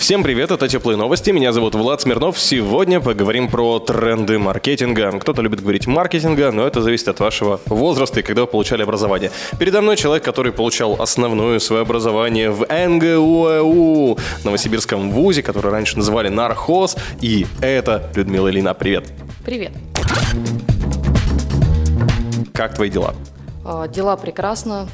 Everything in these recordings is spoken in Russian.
Всем привет, это Теплые новости. Меня зовут Влад Смирнов. Сегодня поговорим про тренды маркетинга. Кто-то любит говорить маркетинга, но это зависит от вашего возраста и когда вы получали образование. Передо мной человек, который получал основное свое образование в НГУЭУ, Новосибирском вузе, который раньше называли Нархоз. И это Людмила Ильина. Привет. Привет. Как твои дела? А, Дела прекрасно,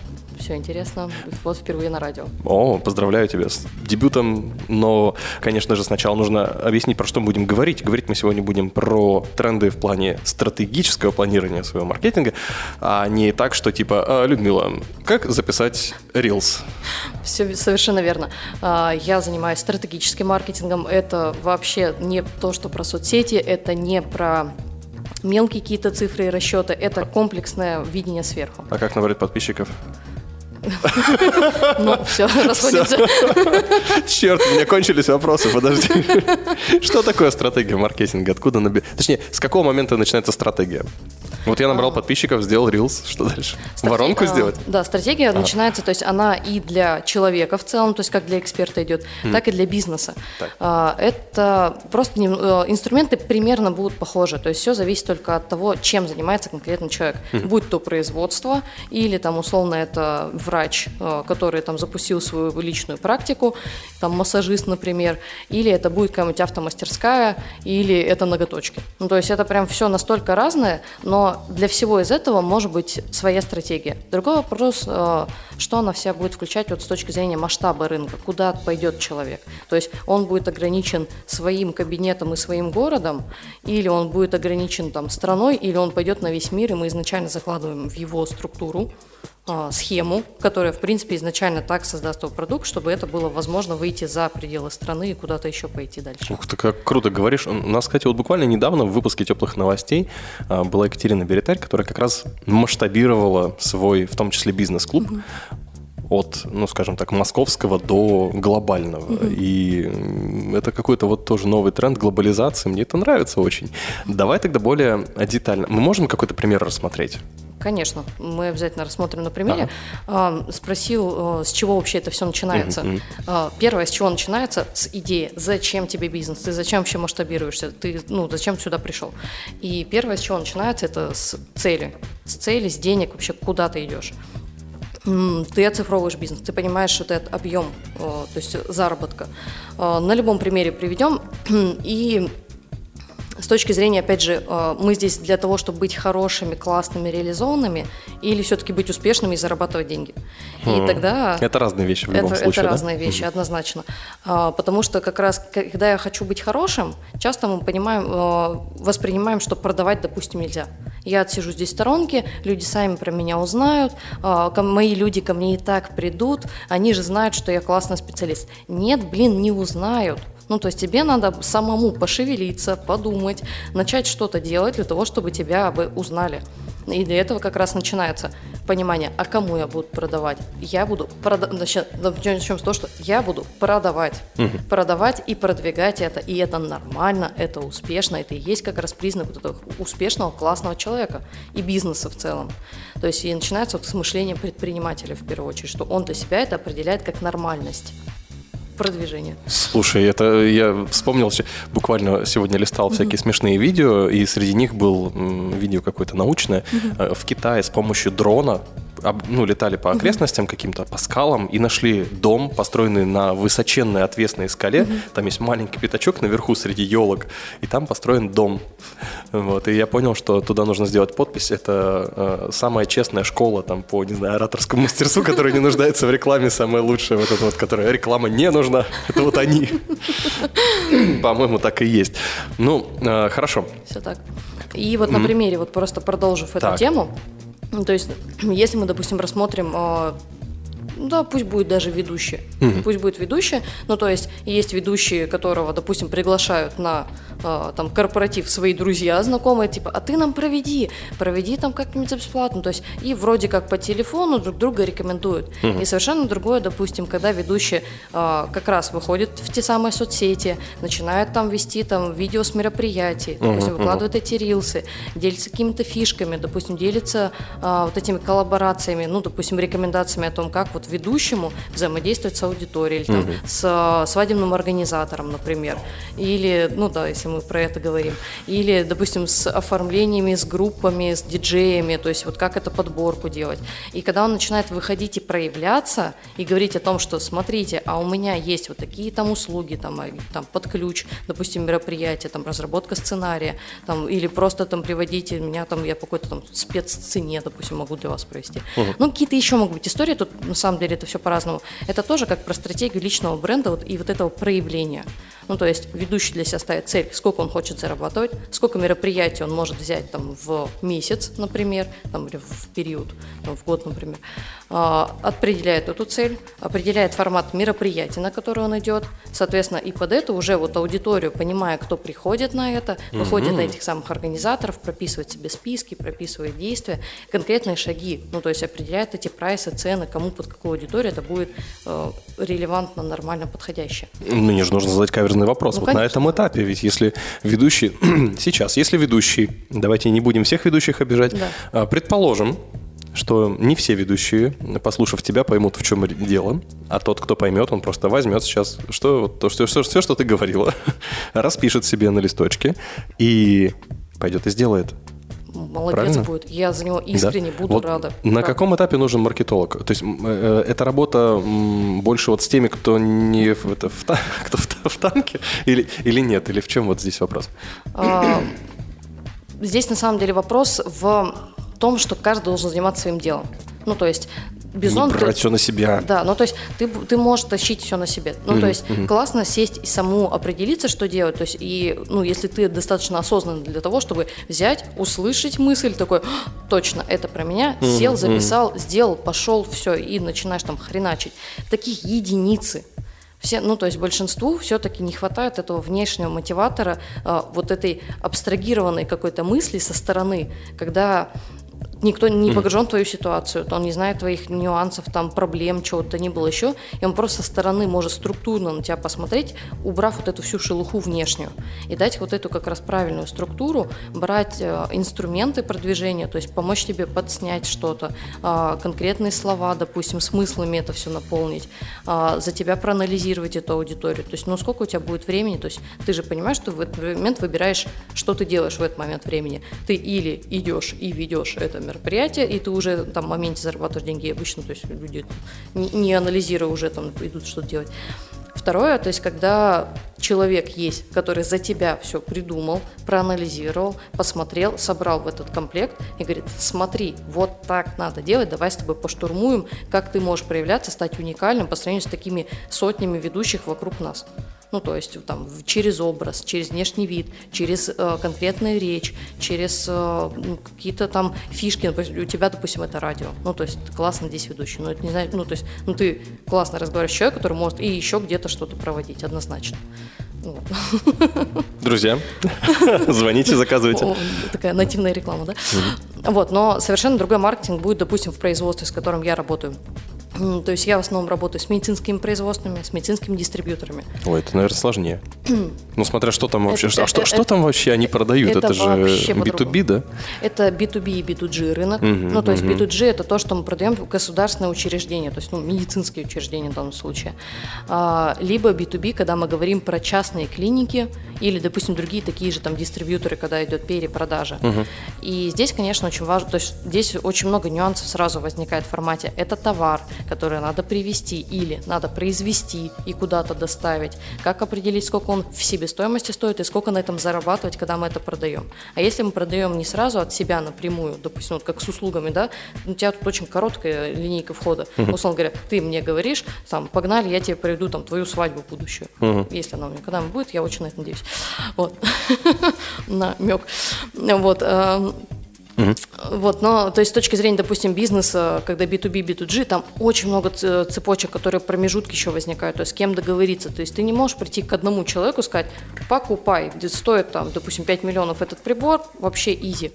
все интересно. Вот впервые на радио. О, поздравляю тебя с дебютом, но, конечно же, сначала нужно объяснить, про что мы будем говорить. Говорить мы сегодня будем про тренды в плане стратегического планирования своего маркетинга, а не так, что типа, «А, Людмила, как записать Reels? Все совершенно верно. А, Я занимаюсь стратегическим маркетингом. Это вообще не то, что про соцсети, это не про мелкие какие-то цифры и расчеты, это комплексное видение сверху. А как набрать подписчиков? Ну, все, расходимся. Черт, у меня кончились вопросы, подожди. Что такое стратегия маркетинга? Откуда. Точнее, с какого момента начинается стратегия? Вот я набрал подписчиков, сделал Reels, что дальше? Воронку Стратег- а, сделать? Да, стратегия начинается, то есть она и для человека в целом, то есть как для эксперта идет, так и для бизнеса. Так. А, Это просто не- э, инструменты примерно будут похожи, то есть все зависит только от того, чем занимается конкретный человек. Будь то производство или там условно это врач, э, который там запустил свою личную практику, там массажист, например, или это будет какая-нибудь автомастерская, или это ноготочки. Ну, то есть это прям все настолько разное, но для всего из этого может быть своя стратегия. Другой вопрос, э, что она вся будет включать вот с точки зрения масштаба рынка, куда пойдет человек. То есть он будет ограничен своим кабинетом и своим городом, или он будет ограничен там страной, или он пойдет на весь мир, и мы изначально закладываем в его структуру схему, которая, в принципе, изначально так создаст его продукт, чтобы это было возможно выйти за пределы страны и куда-то еще пойти дальше. Ух ты, как круто говоришь. У нас, кстати, вот буквально недавно в выпуске теплых новостей а, была Екатерина Беретарь, которая как раз масштабировала свой, в том числе, бизнес-клуб от, ну, скажем так, московского до глобального. И м, это какой-то вот тоже новый тренд глобализации. Мне это нравится очень. Давай тогда более детально. Мы можем какой-то пример рассмотреть? Конечно, мы обязательно рассмотрим на примере. А, Спросил, э, с чего вообще это все начинается. А, Первое, с чего начинается, с идеи. Зачем тебе бизнес? Ты зачем вообще масштабируешься? Ты, ну, зачем сюда пришел? И первое, с чего начинается, это с цели. С цели, с денег, вообще куда ты идешь. Ты оцифровываешь бизнес, ты понимаешь, что это объем, э, то есть заработка. Э, На любом примере приведем. И с точки зрения, опять же, э, мы здесь для того, чтобы быть хорошими, классными, реализованными, или все-таки быть успешными и зарабатывать деньги. И М. тогда... Это разные вещи в любом это, случае, это да? разные вещи, однозначно. А, потому что как раз, когда я хочу быть хорошим, часто мы понимаем, э, воспринимаем, что продавать, допустим, нельзя. Я отсижу здесь в сторонке, люди сами про меня узнают, а, мои люди ко мне и так придут, они же знают, что я классный специалист. Нет, блин, не узнают. Ну, то есть тебе надо самому пошевелиться, подумать, начать что-то делать для того, чтобы тебя бы узнали. И для этого как раз начинается понимание, а кому я буду продавать? Я буду продавать, начнем с того, что я буду продавать. Продавать и продвигать это. И это нормально, это успешно, это и есть как раз признак вот этого успешного, классного человека и бизнеса в целом. То есть и начинается вот с мышления предпринимателя в первую очередь, что он для себя это определяет как нормальность продвижения. Слушай, это я вспомнил, буквально сегодня листал всякие смешные видео, и среди них был м, видео какое-то научное. Э, В Китае с помощью дрона ну, летали по окрестностям каким-то, по скалам, и нашли дом, построенный на высоченной отвесной скале. Там есть маленький пятачок наверху среди елок, и там построен дом. Вот, и я понял, что туда нужно сделать подпись. Это э, самая честная школа там по, не знаю, ораторскому мастерству, которая не нуждается в рекламе, самая лучшая, вот эта вот, которая реклама не нужна. Это вот они. По-моему, так и есть. Ну, э, хорошо. Все так. И вот на примере, вот просто продолжив эту тему, то есть, если мы, допустим, рассмотрим э, Да, пусть будет даже ведущий. Пусть будет ведущий. Ну, то есть есть ведущие, которого, допустим, приглашают на э, там корпоратив свои друзья, знакомые, типа, а ты нам проведи, проведи там как-нибудь бесплатно. То есть и вроде как по телефону друг друга рекомендуют. И совершенно другое, допустим, когда ведущий э, как раз выходит в те самые соцсети, начинает там вести там видео с мероприятий, допустим, выкладывает эти рилсы, делится какими-то фишками, допустим, делится а, вот этими коллаборациями, ну, допустим, рекомендациями о том, как вот ведущему взаимодействовать с аудиторией, или там, с а, свадебным организатором, например, или, ну да, если мы про это говорим, или, допустим, с оформлениями, с группами, с диджеями, то есть вот как эту подборку делать. И когда он начинает выходить и проявляться, и говорить о том, что смотрите, а у меня есть вот такие там услуги, там, а, там под ключ, допустим, мероприятие, там, разработка сценария, там, или просто там приводите меня, там, я по какой-то там спеццене, допустим, могу для вас провести. Ну, какие-то еще могут быть истории, тут на самом деле это все по-разному. Это тоже как про стратегию личного бренда вот, и вот этого проявления. Ну, то есть ведущий для себя ставит цель, сколько он хочет зарабатывать, сколько мероприятий он может взять там в месяц, например, там, или в период, там, в год, например, А, определяет эту цель, определяет формат мероприятия, на который он идет, соответственно, и под это уже вот аудиторию, понимая, кто приходит на это, выходит на этих самых организаторов, прописывает себе списки, прописывает действия, конкретные шаги, ну, то есть определяет эти прайсы, цены, кому под какую аудиторию это будет э, релевантно, нормально подходящее. Ну, мне же нужно задать каверзный вопрос. Ну, вот на конечно. этом этапе, ведь если ведущий... Сейчас, если ведущий... Давайте не будем всех ведущих обижать. Да. А, Предположим, что не все ведущие, послушав тебя, поймут, в чем дело, а тот, кто поймет, он просто возьмет сейчас что, то, что, все, все, что ты говорила, распишет себе на листочке и пойдет и сделает. Молодец Правильно? будет. Я за него искренне Да? буду Вот рада. На Правда. каком этапе нужен маркетолог? То есть м, э, эта работа м, больше вот с теми, кто не в, это, в, кто в, в танке, или, или нет? Или в чем вот здесь вопрос? А, Здесь на самом деле вопрос в том, что каждый должен заниматься своим делом. Ну, то есть, безусловно... не ты- брать все на себя. Да, ну то есть ты, ты можешь тащить все на себе. Ну, то есть классно сесть и саму определиться, что делать. То есть, и, ну, если ты достаточно осознанный для того, чтобы взять, услышать мысль, такой, «А, точно, это про меня, сел, записал, сделал, пошел, все, и начинаешь там хреначить. Таких единицы. Все, ну, то есть большинству все-таки не хватает этого внешнего мотиватора, а, вот этой абстрагированной какой-то мысли со стороны, когда никто не погружен в твою ситуацию, то он не знает твоих нюансов, там, проблем, чего-то не было еще, и он просто со стороны может структурно на тебя посмотреть, убрав вот эту всю шелуху внешнюю, и дать вот эту как раз правильную структуру, брать э, инструменты продвижения, то есть помочь тебе подснять что-то, а, конкретные слова, допустим, смыслами это все наполнить, а, за тебя проанализировать эту аудиторию, то есть, ну, сколько у тебя будет времени, то есть ты же понимаешь, что в этот момент выбираешь, что ты делаешь в этот момент времени. Ты или идешь и ведешь это мероприятие, и ты уже там в моменте зарабатываешь деньги обычно, то есть люди не, не анализируя уже там идут что делать. Второе, то есть когда человек есть, который за тебя все придумал, проанализировал, посмотрел, собрал в этот комплект и говорит, смотри, вот так надо делать, давай с тобой поштурмуем, как ты можешь проявляться, стать уникальным по сравнению с такими сотнями ведущих вокруг нас. Ну, то есть там через образ, через внешний вид, через э, конкретную речь, через э, ну, какие-то там фишки. Например, у тебя, допустим, это радио. Ну, то есть классно здесь ведущий. Ну, это не знаю, ну, то есть, ну, ты классно разговариваешь с человеком, который может и еще где-то что-то проводить, однозначно. Вот. Друзья, звоните, заказывайте. Такая нативная реклама, да? Вот, но совершенно другой маркетинг будет, допустим, в производстве, с которым я работаю. То есть я в основном работаю с медицинскими производствами, с медицинскими дистрибьюторами. Ой, это, наверное, сложнее. Ну, смотря что там вообще. Это- а что, это- что там вообще они продают? это Это, же вообще B2B, да? Это B2B и B2G рынок. ну, то есть B2G это то, что мы продаем в государственное учреждение, то есть ну, медицинские учреждения в данном случае. А, либо B2B, когда мы говорим про частные клиники или, допустим, другие такие же там дистрибьюторы, когда идет перепродажа. И здесь, конечно, очень важно, то есть здесь очень много нюансов сразу возникает в формате. Это товар, который надо привезти или надо произвести и куда-то доставить. Как определить, сколько он в себестоимости стоит и сколько на этом зарабатывать, когда мы это продаем. А если мы продаем не сразу от себя напрямую, допустим, вот как с услугами, да, у тебя тут очень короткая линейка входа. Условно говоря, ты мне говоришь, там, погнали, я тебе проведу там твою свадьбу будущую. Если она у меня когда-нибудь будет, я очень на это надеюсь. Вот. Намек. Вот. Эм, Вот, но, то есть, с точки зрения, допустим, бизнеса, когда B2B, B2G, там очень много цепочек, которые промежутки еще возникают, то есть, с кем договориться. То есть, ты не можешь прийти к одному человеку и сказать, покупай, стоит, там, допустим, 5 миллионов этот прибор, вообще изи.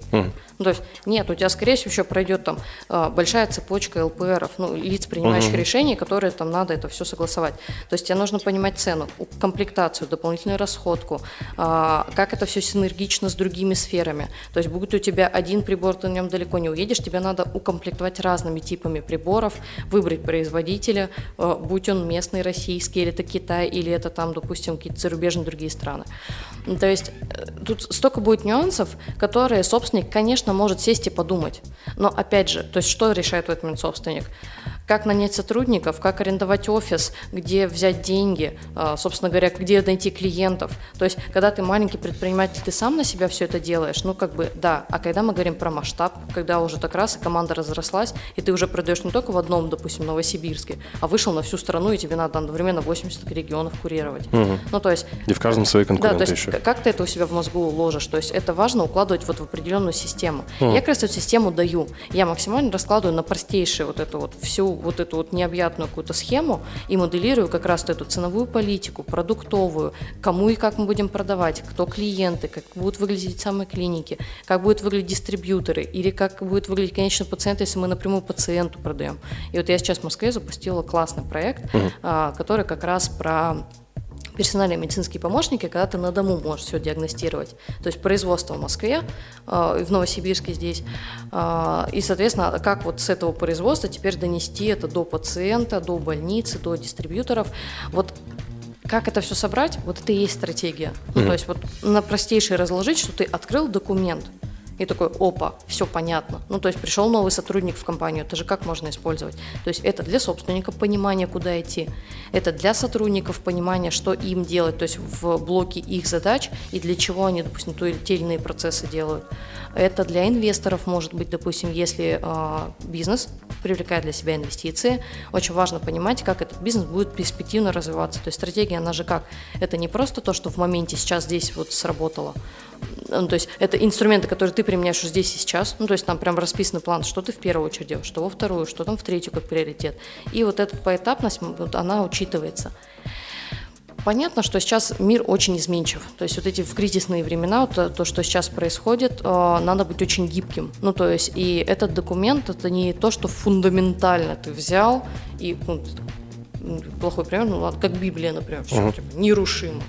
Ну, то есть, нет, у тебя, скорее всего, еще пройдет там а, большая цепочка ЛПРов, ну, лиц, принимающих решения, которые там надо это все согласовать. То есть, тебе нужно понимать цену, комплектацию, дополнительную расходку, а, как это все синергично с другими сферами. То есть, будет у тебя один прибор, ты на нем далеко не уедешь, тебе надо укомплектовать разными типами приборов, выбрать производителя, э, будь он местный, российский, или это Китай, или это там, допустим, какие-то зарубежные другие страны. То есть э, тут столько будет нюансов, которые собственник, конечно, может сесть и подумать. Но опять же, то есть что решает в этот момент собственник? Как нанять сотрудников, как арендовать офис, где взять деньги, а, собственно говоря, где найти клиентов. То есть, когда ты маленький предприниматель, ты сам на себя все это делаешь, ну, как бы, да. А когда мы говорим про масштаб, когда уже так раз и команда разрослась, и ты уже продаешь не только в одном, допустим, Новосибирске, а вышел на всю страну, и тебе надо одновременно 80 регионов курировать. Ну, то есть, И в каждом свои да, конкуренты то есть еще. как ты это у себя в мозгу ложишь? То есть это важно укладывать вот в определенную систему. Я как раз эту систему даю. Я максимально раскладываю на простейшую вот эту вот всю вот эту вот необъятную какую-то схему и моделирую как раз эту ценовую политику, продуктовую, кому и как мы будем продавать, кто клиенты, как будут выглядеть самые клиники, как будут выглядеть дистрибьюторы или как будет выглядеть конечный пациент, если мы напрямую пациенту продаем. И вот я сейчас в Москве запустила классный проект, а, который как раз про персональные медицинские помощники, когда ты на дому можешь все диагностировать. То есть производство в Москве, и в Новосибирске здесь. Э, и, соответственно, как вот с этого производства теперь донести это до пациента, до больницы, до дистрибьюторов. Вот как это все собрать, вот это и есть стратегия. Ну, то есть вот на простейшее разложить, что ты открыл документ, и такой, опа, все понятно. Ну, то есть пришел новый сотрудник в компанию, это же как можно использовать? То есть это для собственников понимания, куда идти. Это для сотрудников понимания, что им делать, то есть в блоке их задач и для чего они, допустим, те или иные процессы делают. Это для инвесторов, может быть, допустим, если а, бизнес привлекает для себя инвестиции, очень важно понимать, как этот бизнес будет перспективно развиваться. То есть стратегия, она же как? Это не просто то, что в моменте сейчас здесь вот сработало, ну, то есть это инструменты, которые ты применяешь здесь и сейчас. Ну, то есть там прям расписанный план, что ты в первую очередь делаешь, что во вторую, что там в третью как приоритет. И вот эта поэтапность, вот она учитывается. Понятно, что сейчас мир очень изменчив. То есть вот эти в кризисные времена, вот, э, то, что сейчас происходит, э, надо быть очень гибким. Ну, то есть и этот документ, это не то, что фундаментально ты взял и, ну, плохой пример, ну ладно, как Библия, например, все типа, нерушимо.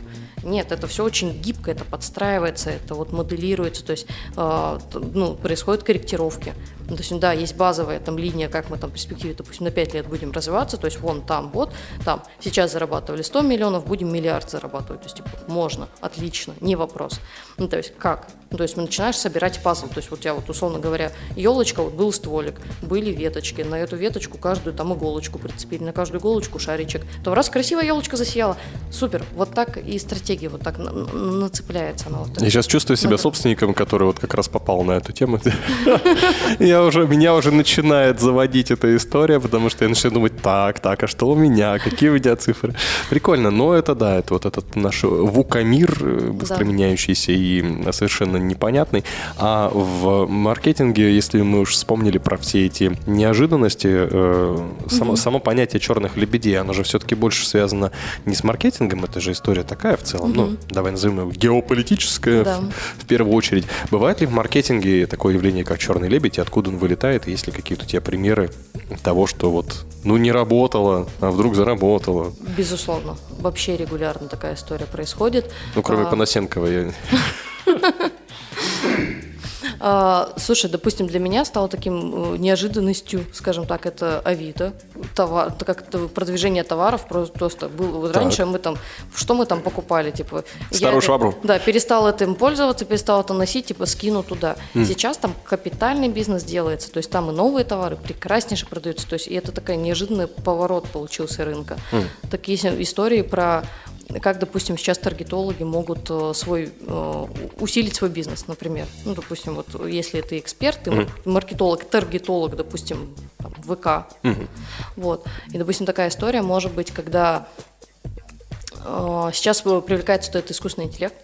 Нет, это все очень гибко, это подстраивается, это вот моделируется, то есть т- ну, происходят корректировки. Ну, то есть, да, есть базовая там линия, как мы там в перспективе, допустим, на 5 лет будем развиваться, то есть вон там, вот, там, сейчас зарабатывали 100 миллионов, будем миллиард зарабатывать, то есть, типа, можно, отлично, не вопрос. Ну, то есть, как? Ну, то есть, мы начинаешь собирать пазл, то есть, вот тебя вот, условно говоря, елочка, вот был стволик, были веточки, на эту веточку каждую там иголочку прицепили, на каждую иголочку шаричек, то раз красивая елочка засияла, супер, вот так и стратегия, вот так на- на- нацепляется она. Вот Я сейчас чувствую себя собственником, который вот как раз попал на эту тему. Я уже, меня уже начинает заводить эта история, потому что я начинаю думать, так, так, а что у меня, какие у меня цифры? Прикольно, но это да, это вот этот наш вукамир, э, быстро Да. меняющийся и совершенно непонятный. А в маркетинге, если мы уж вспомнили про все эти неожиданности, э, само, само понятие черных лебедей, оно же все-таки больше связано не с маркетингом, это же история такая в целом, ну, давай назовем ее геополитическая Да. в, в первую очередь. Бывает ли в маркетинге такое явление, как черный лебедь, и откуда он вылетает, есть ли какие-то у тебя примеры того, что вот, ну, не работало, а вдруг заработало? Безусловно, вообще регулярно такая история происходит. Ну, кроме А, Панасенкова, я... А, слушай, допустим, для меня стало таким э, неожиданностью, скажем так, это Авито, товар, как это продвижение товаров просто, просто был. Вот Так. раньше мы там, что мы там покупали, типа. я Старую это- швабру? Да, перестал этим пользоваться, перестал это носить, типа скину туда. Сейчас там капитальный бизнес делается, то есть там и новые товары прекраснейше продаются, то есть и это такой неожиданный поворот получился рынка. Такие с- истории про как, допустим, сейчас таргетологи могут э, свой э, усилить свой бизнес, например. Ну, допустим, вот если ты эксперт, ты мар- маркетолог, таргетолог, допустим, там, ВК. Вот. И, допустим, такая история может быть, когда э, сейчас привлекается этот искусственный интеллект.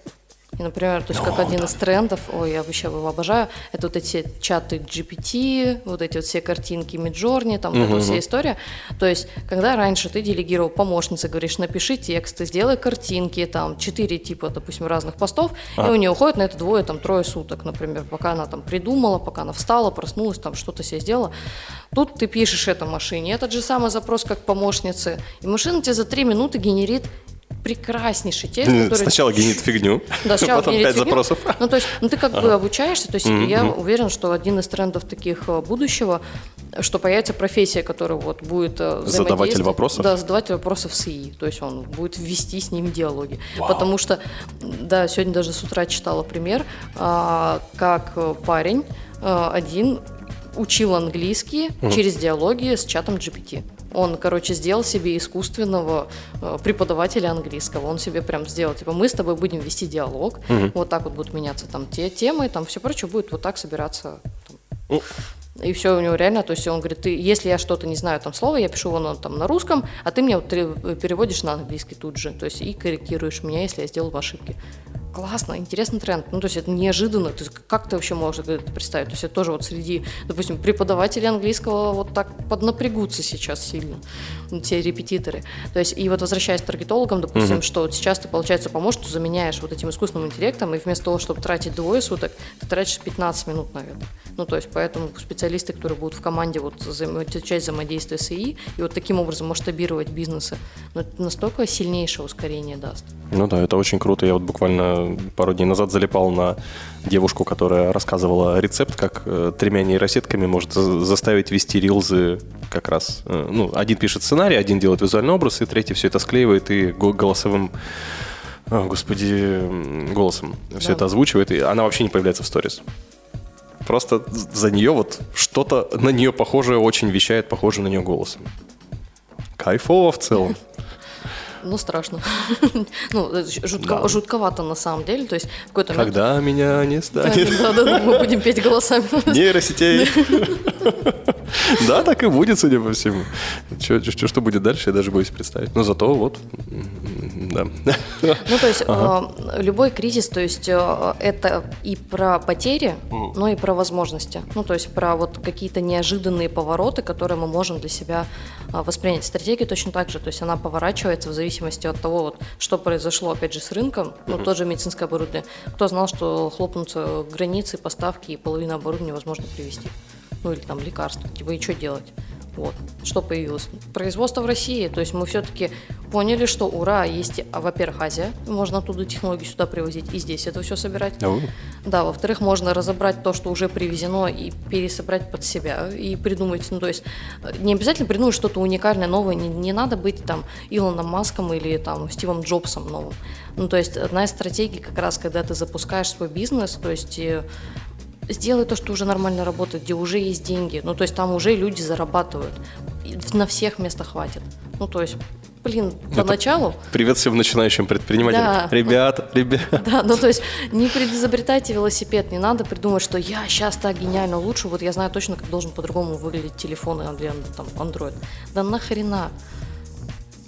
И, например, то есть как один из трендов, ой, я вообще его обожаю, это вот эти чаты GPT, вот эти вот все картинки Midjourney, там вот эта вся история. То есть, когда раньше ты делегировал помощнице, говоришь, напиши тексты, сделай картинки, там, четыре типа, допустим, разных постов, и у нее уходит на это двое, там, трое суток, например, пока она там придумала, пока она встала, проснулась, там, что-то себе сделала. Тут ты пишешь это машине, этот же самый запрос, как помощнице, и машина тебе за три минуты генерит прекраснейший текст, который... Сначала генит фигню, Да, сначала потом пять фигню. запросов. Ну, то есть, ну, ты как бы обучаешься, то есть я уверен, что один из трендов таких э, будущего, что появится профессия, которая вот будет э, Задаватель вопросов? Да, задаватель вопросов с ИИ, то есть он будет ввести с ним диалоги. Потому что, да, сегодня даже с утра читала пример, а, как парень э, один учил английский через диалоги с чатом GPT. Он, короче, сделал себе искусственного э, преподавателя английского. Он себе прям сделал, типа, мы с тобой будем вести диалог, вот так вот будут меняться там те темы, там все прочее будет вот так собираться. там. И все у него реально, то есть он говорит, ты, если я что-то не знаю там слово, я пишу его там на русском, а ты мне вот тре- переводишь на английский тут же, то есть и корректируешь меня, если я сделал ошибки. Классно, интересный тренд. Ну, то есть это неожиданно. То есть как ты вообще можешь это представить? То есть это тоже вот среди, допустим, преподавателей английского вот так поднапрягутся сейчас сильно, те репетиторы. То есть и вот возвращаясь к таргетологам, допустим, что вот сейчас ты, получается, помощницу заменяешь вот этим искусственным интеллектом, и вместо того, чтобы тратить двое суток, ты тратишь 15 минут на это. Ну, то есть поэтому специалисты, которые будут в команде вот часть взаимодействия с ИИ, и вот таким образом масштабировать бизнесы, ну, это настолько сильнейшее ускорение даст. Ну да, это очень круто. Я вот буквально пару дней назад залипал на девушку, которая рассказывала рецепт, как э, тремя нейросетками может за- заставить вести рилзы как раз. э, ну, один пишет сценарий, один делает визуальный образ, и третий все это склеивает и го- голосовым о, господи, м, голосом все Да. это озвучивает, и она вообще не появляется в сторис. Просто за нее вот что-то на нее похожее очень вещает, похоже на нее голосом. Кайфово в целом. Ну, страшно. Ну, жутко- Да. жутковато на самом деле. То есть в какой-то момент- Когда меня не станет. Да, да, да, мы будем петь голосами. нейросетей. Да, так и будет, судя по всему. Чё- Что будет дальше, я даже боюсь представить. Но зато вот, да. Ну, то есть э, любой кризис, то есть э, это и про потери, но и про возможности. Ну, то есть про вот какие-то неожиданные повороты, которые мы можем для себя э, воспринять. Стратегия точно так же, то есть она поворачивается в зависимости от того, вот, что произошло, опять же, с рынком, ну, тоже медицинское оборудование. Кто знал, что хлопнутся границы, поставки и половину оборудования невозможно привезти? Ну, или там лекарства, типа, и что делать? Вот, что появилось. Производство в России, то есть мы все-таки поняли, что ура, есть, а, во-первых, Азия, можно оттуда технологии сюда привозить и здесь это все собирать. Ау. Да, во-вторых, можно разобрать то, что уже привезено, и пересобрать под себя, и придумать, ну, то есть э, не обязательно придумать что-то уникальное, новое, не, не надо быть там Илоном Маском или там Стивом Джобсом новым. Ну, то есть одна из стратегий как раз, когда ты запускаешь свой бизнес, то есть э, сделай то, что уже нормально работает, где уже есть деньги, ну, то есть там уже люди зарабатывают, на всех места хватит. Ну, то есть, блин, поначалу... Привет всем начинающим предпринимателям. Да. Ребята, ребята. Да, ну то есть не предизобретайте велосипед, не надо придумать, что я сейчас так гениально лучше, вот я знаю точно, как должен по-другому выглядеть телефон или там Android. Да нахрена?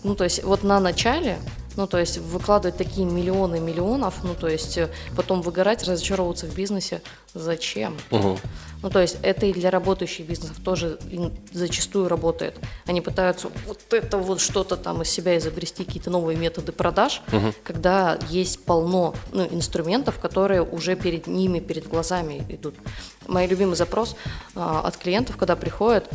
Ну то есть вот на начале, ну то есть выкладывать такие миллионы миллионов, ну то есть э, потом выгорать, разочаровываться в бизнесе, зачем? Мгм. Ну, то есть это и для работающих бизнесов тоже зачастую работает. Они пытаются вот это вот что-то там из себя изобрести, какие-то новые методы продаж, когда есть полно ну, инструментов, которые уже перед ними, перед глазами идут. Мой любимый запрос а, от клиентов, когда приходят,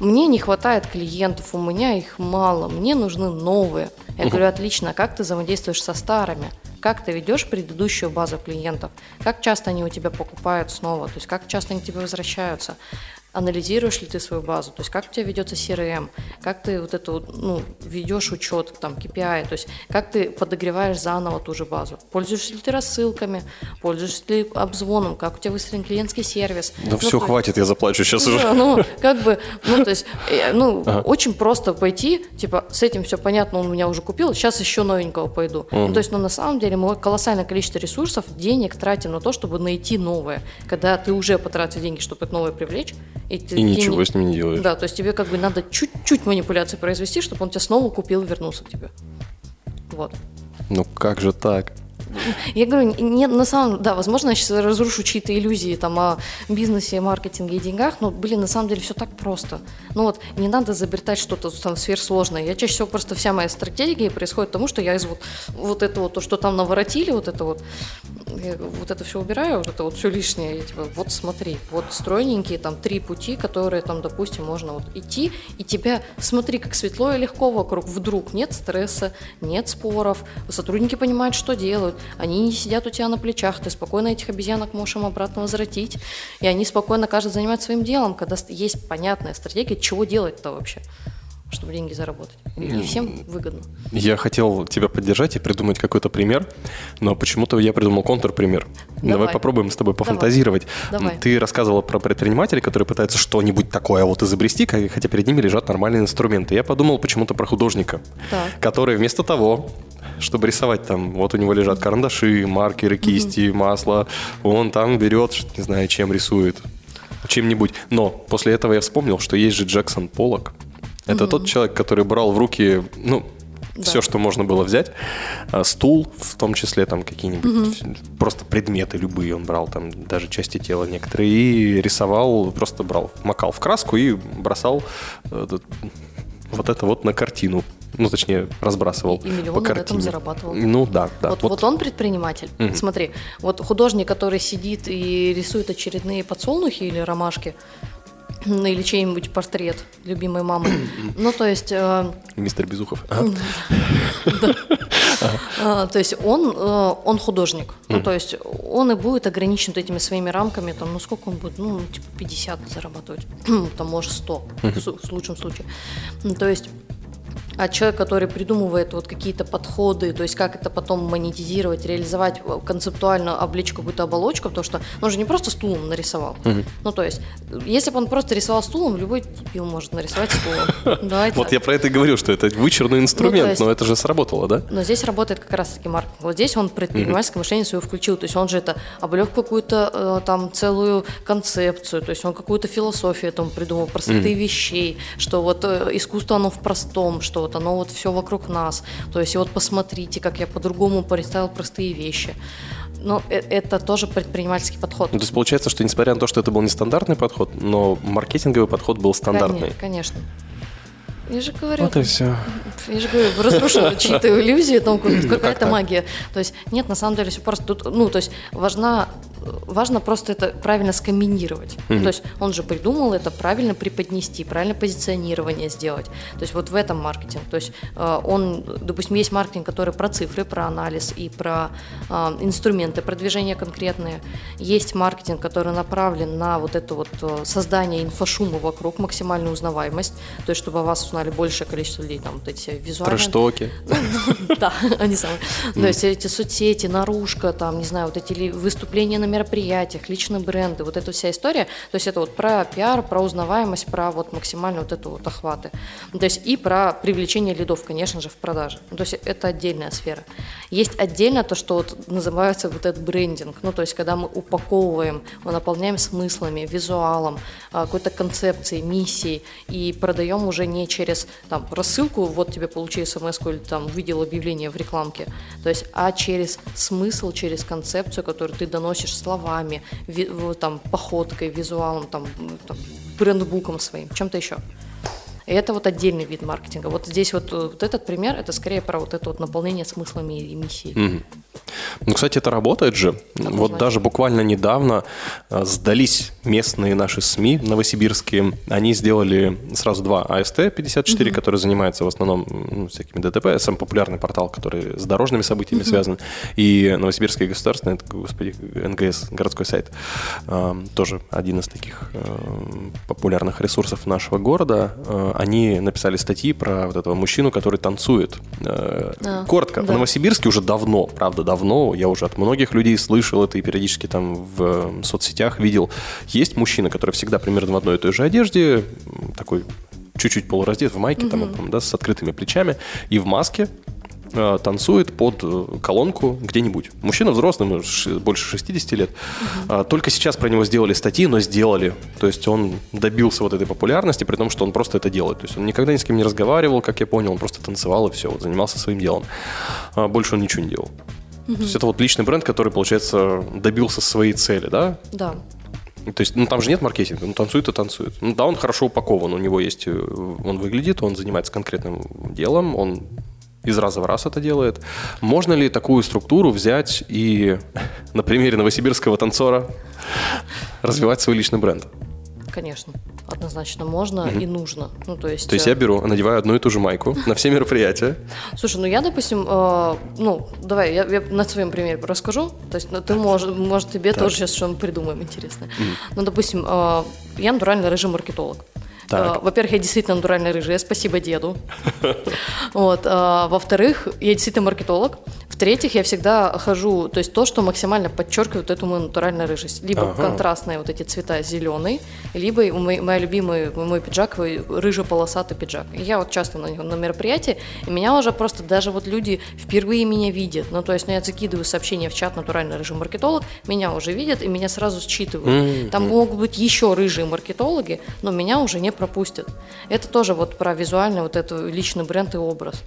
мне не хватает клиентов, у меня их мало, мне нужны новые. Я говорю, отлично, а как ты взаимодействуешь со старыми? Как ты ведешь предыдущую базу клиентов? Как часто они у тебя покупают снова? То есть как часто они тебе возвращаются? Анализируешь ли ты свою базу? То есть как у тебя ведется CRM? Как ты вот это вот, ну, ведешь учет, там, KPI? То есть как ты подогреваешь заново ту же базу? Пользуешься ли ты рассылками? Пользуешься ли обзвоном? Как у тебя выстроен клиентский сервис? Да Ну, все, то хватит, я заплачу сейчас уже. да, ну, как бы, ну, то есть, э, ну, очень просто пойти, типа, с этим все понятно, он меня уже купил, сейчас еще новенького пойду. Ну, то есть, ну, на самом деле, мы колоссальное количество ресурсов, денег тратим на то, чтобы найти новое. Когда ты уже потратил деньги, чтобы это новое привлечь, и, ты, И ничего не- с ним не делаешь. Да, то есть тебе как бы надо чуть-чуть манипуляции произвести, чтобы он тебя снова купил и вернулся к тебе. Вот. Ну как же так? Я говорю, нет, на самом да, возможно, я сейчас разрушу чьи-то иллюзии там о бизнесе, маркетинге и деньгах, но, блин, на самом деле все так просто. Ну вот, не надо изобретать что-то там сверхсложное. Я чаще всего просто вся моя стратегия происходит тому, что я из вот, вот этого, то, что там наворотили, вот это вот, я вот это все убираю, вот это вот все лишнее. Я типа, вот смотри, вот стройненькие там три пути, которые там, допустим, можно вот идти, и тебя, смотри, как светло и легко вокруг, вдруг нет стресса, нет споров, сотрудники понимают, что делают, они не сидят у тебя на плечах, ты спокойно этих обезьянок можешь им обратно возвратить, и они спокойно каждый занимается своим делом, когда есть понятная стратегия, чего делать-то вообще чтобы деньги заработать. И всем выгодно. Я хотел тебя поддержать и придумать какой-то пример, но почему-то я придумал контрпример. Давай, Давай попробуем с тобой пофантазировать. Давай. Ты рассказывала про предпринимателей, которые пытаются что-нибудь такое вот изобрести, хотя перед ними лежат нормальные инструменты. Я подумал почему-то про художника, Так. который вместо того, чтобы рисовать там, вот у него лежат карандаши, маркеры, кисти, масло, он там берет, не знаю, чем рисует, чем-нибудь. Но после этого я вспомнил, что есть же Джексон Поллок. Это тот человек, который брал в руки, ну, Да. все, что можно было взять. А, Стул, в том числе там какие-нибудь просто предметы любые он брал, там даже части тела некоторые, и рисовал, просто брал, макал в краску и бросал этот- вот это вот на картину. Ну, точнее, разбрасывал И- и миллионы по на этом зарабатывал. Ну, да, да. вот, вот он предприниматель. Смотри, вот художник, который сидит и рисует очередные подсолнухи или ромашки, или чей-нибудь портрет любимой мамы. Ну, то есть, э, Мистер Безухов. Э, то есть он, э, он художник. Ну, то есть он и будет ограничен этими своими рамками, там, ну, сколько он будет? Ну, типа 50 зарабатывать, там, может, 100 в с- в лучшем случае. Ну, то есть а человек, который придумывает вот какие-то подходы, то есть как это потом монетизировать, реализовать, э, концептуально облечь какую-то оболочку, потому что он же не просто стулом нарисовал. Ну, то есть, если бы он просто рисовал стулом, любой дебил может нарисовать стулом. Вот я про это и говорил, что это вычурный инструмент, Ну, есть- но это же сработало, да? Но здесь работает как раз-таки маркетинг. Вот здесь он предпринимательское мышление свое включил. То есть он же это облег какую-то э, там целую концепцию, то есть он какую-то философию этому придумал, простоты вещей, что вот э, искусство оно в простом, что вот оно вот все вокруг нас. То есть вот посмотрите, как я по-другому представил простые вещи. Но э- это тоже предпринимательский подход. Ну, то есть получается, что несмотря на то, что это был нестандартный подход, но маркетинговый подход был стандартный. Коне- Конечно. Я же говорю, Вот и все. Я же говорю, разрушила чьи-то иллюзии, том, как- какая-то магия. То есть нет, на самом деле все просто тут, ну, то есть важна, важно просто это правильно скомбинировать. То есть он же придумал это правильно преподнести, правильно позиционирование сделать. То есть вот в этом маркетинг. То есть э, он, допустим, есть маркетинг, который про цифры, про анализ и про э, инструменты продвижения конкретные. Есть маркетинг, который направлен на вот это вот э, создание инфошума вокруг, максимальную узнаваемость, то есть чтобы о вас узнали большее количество людей, там вот эти визуальные... Трэш-токи. Да, они самые. То есть эти соцсети, наружка, там, не знаю, вот эти выступления на мероприятиях, личные бренды, вот эта вся история. То есть это вот про пиар, про узнаваемость, про вот максимально вот эту вот охваты. Ну, То есть и про привлечение лидов, конечно же, в продаже. Ну, То есть это отдельная сфера. Есть отдельно то, что вот называется вот этот брендинг. Ну, то есть когда мы упаковываем, мы наполняем смыслами, визуалом, а, какой-то концепцией, миссией и продаем уже не через там рассылку, вот тебе получи смс или там увидел объявление в рекламке, то есть, а через смысл, через концепцию, которую ты доносишь словами, ви- там, походкой, визуалом, там, там, брендбуком своим, чем-то еще. И это вот отдельный вид маркетинга. Вот здесь вот, э, вот этот пример, это скорее про вот это вот наполнение смыслами и миссией. Ну, кстати, это работает же. Вот значит. даже буквально недавно э, сдались местные наши СМИ новосибирские. Они сделали сразу два АСТ-54, которые занимаются в основном ну, всякими ДТП. Самый популярный портал, который с дорожными событиями связан. И Новосибирский государственный, это, господи, НГС, городской сайт. э, Тоже один из таких популярных ресурсов нашего города. Они написали статьи про вот этого мужчину, который танцует. Э, А, Коротко, в да. Новосибирске уже давно, правда, давно, я уже от многих людей слышал это и периодически там в э, соцсетях видел. Есть мужчина, который всегда примерно в одной и той же одежде, такой чуть-чуть полураздет в майке, там, по-моему, да, с открытыми плечами, и в маске танцует под э, колонку где-нибудь. Мужчина взрослый, ему больше 60 лет. А, Только сейчас про него сделали статьи, но сделали. То есть он добился вот этой популярности, при том, что он просто это делает. То есть он никогда ни с кем не разговаривал, как я понял, он просто танцевал и все, вот, занимался своим делом. А Больше он ничего не делал. То есть это вот личный бренд, который, получается, добился своей цели, да? Да. То есть, ну там же нет маркетинга, ну танцует и танцует. Ну да, он хорошо упакован, у него есть, э, он выглядит, он занимается конкретным делом, он из раза в раз это делает. Можно ли такую структуру взять и на примере новосибирского танцора развивать свой личный бренд? Конечно, однозначно можно и нужно. Ну, то есть, То есть э, я беру, надеваю одну и ту же майку на все мероприятия. Слушай, ну я, допустим, э, ну, давай, я, я на своем примере расскажу. То есть, ну, ты можешь, может, тебе тоже сейчас что-нибудь придумаем интересное. Ну, допустим, э, я натуральный рыжий маркетолог. Так. Э, Во-первых, я действительно натуральный рыжий, спасибо деду. Вот. э, Во-вторых, я действительно маркетолог. В-третьих, я всегда хожу, то есть то, что максимально подчеркивает эту мою натуральную рыжесть. Либо Ага. контрастные вот эти цвета зеленый, либо мой, моя любимый мой пиджак, мой рыжо-полосатый пиджак. И я вот часто на, него- на мероприятии, и меня уже просто даже вот люди впервые меня видят. Ну, то есть, ну, я закидываю сообщение в чат натуральный рыжий маркетолог, меня уже видят, и меня сразу считывают. Там могут быть еще рыжие маркетологи, но меня уже не пропустят. Это тоже вот про визуальный вот этот личный бренд и образ.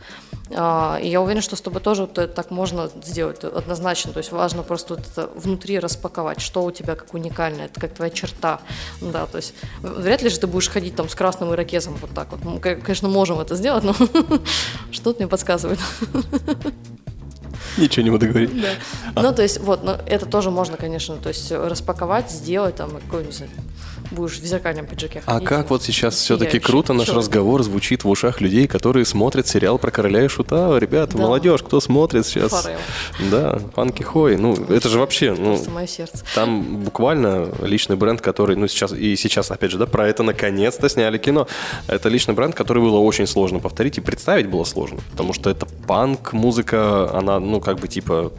А, И я уверена, что с тобой тоже вот так можно сделать однозначно. То есть важно просто вот это внутри распаковать, что у тебя как уникальное, это как твоя черта. Да, то есть вряд ли же ты будешь ходить там с красным ирокезом вот так вот. Мы, ко- конечно, можем это сделать, но что-то мне подсказывает. Ничего не буду говорить. Ну, то есть, вот, но это тоже можно, конечно, то есть распаковать, сделать там, какой, не знаю, будешь в зеркальном пиджаке А ходить. как вот сейчас все-таки круто наш Чё? разговор звучит в ушах людей, которые смотрят сериал про короля и шута. Ребята, Да. молодежь, кто смотрит сейчас? Форел. Да, Панки Хой. Ну, это же вообще, ну, Просто мое сердце. там буквально личный бренд, который, ну, сейчас, и сейчас, опять же, да, про это наконец-то сняли кино. Это личный бренд, который было очень сложно повторить, и представить было сложно, потому что это панк, музыка, она, ну, как бы, типа,